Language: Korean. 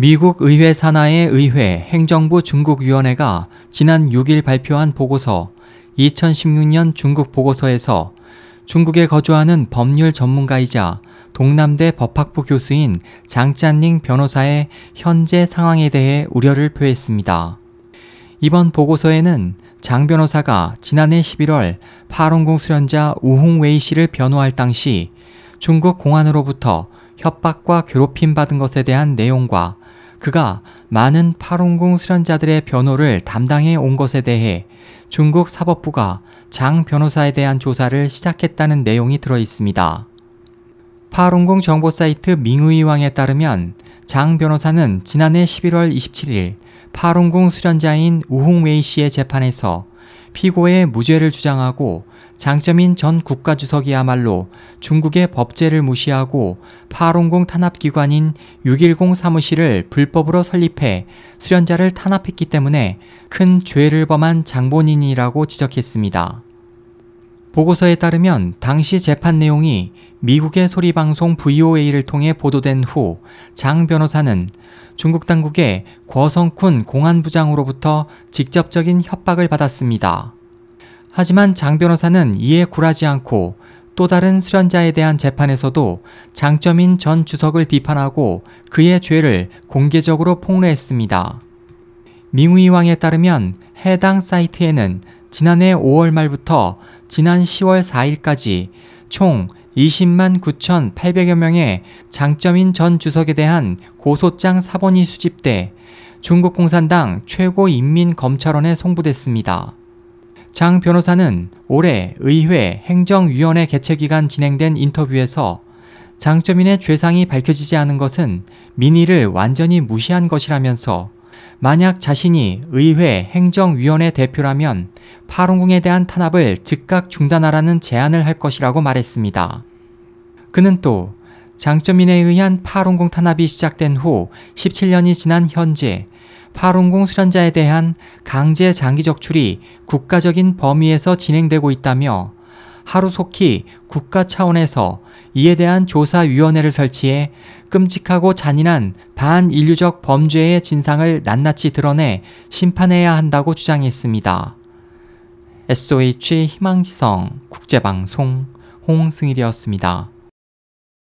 미국 의회 산하의 의회 행정부 중국위원회가 지난 6일 발표한 보고서 2016년 중국 보고서에서 중국에 거주하는 법률 전문가이자 동남대 법학부 교수인 장짠닝 변호사의 현재 상황에 대해 우려를 표했습니다. 이번 보고서에는 장 변호사가 지난해 11월 파롱공 수련자 우홍웨이 씨를 변호할 당시 중국 공안으로부터 협박과 괴롭힘 받은 것에 대한 내용과 그가 많은 파룬궁 수련자들의 변호를 담당해 온 것에 대해 중국 사법부가 장 변호사에 대한 조사를 시작했다는 내용이 들어 있습니다. 파룬궁 정보 사이트 밍의왕에 따르면 장 변호사는 지난해 11월 27일 파룬궁 수련자인 우홍웨이 씨의 재판에서 피고의 무죄를 주장하고 장점인 전 국가주석이야말로 중국의 법제를 무시하고 파롱공 탄압기관인 610 사무실을 불법으로 설립해 수련자를 탄압했기 때문에 큰 죄를 범한 장본인이라고 지적했습니다. 보고서에 따르면 당시 재판 내용이 미국의 소리방송 VOA를 통해 보도된 후 장 변호사는 중국 당국의 거성쿤 공안부장으로부터 직접적인 협박을 받았습니다. 하지만 장 변호사는 이에 굴하지 않고 또 다른 수련자에 대한 재판에서도 장점인 전 주석을 비판하고 그의 죄를 공개적으로 폭로했습니다. 밍위왕에 따르면 해당 사이트에는 지난해 5월 말부터 지난 10월 4일까지 총 20만 9,800여 명의 장점인 전 주석에 대한 고소장 사본이 수집돼 중국 공산당 최고인민검찰원에 송부됐습니다. 장 변호사는 올해 의회 행정위원회 개최 기간 진행된 인터뷰에서 장점인의 죄상이 밝혀지지 않은 것은 민의를 완전히 무시한 것이라면서 만약 자신이 의회 행정위원회 대표라면 파룬궁에 대한 탄압을 즉각 중단하라는 제안을 할 것이라고 말했습니다. 그는 또 장점인에 의한 파룬궁 탄압이 시작된 후 17년이 지난 현재 파룬공 수련자에 대한 강제 장기 적출이 국가적인 범위에서 진행되고 있다며 하루속히 국가 차원에서 이에 대한 조사위원회를 설치해 끔찍하고 잔인한 반인류적 범죄의 진상을 낱낱이 드러내 심판해야 한다고 주장했습니다. SOH 희망지성 국제방송 홍승일이었습니다.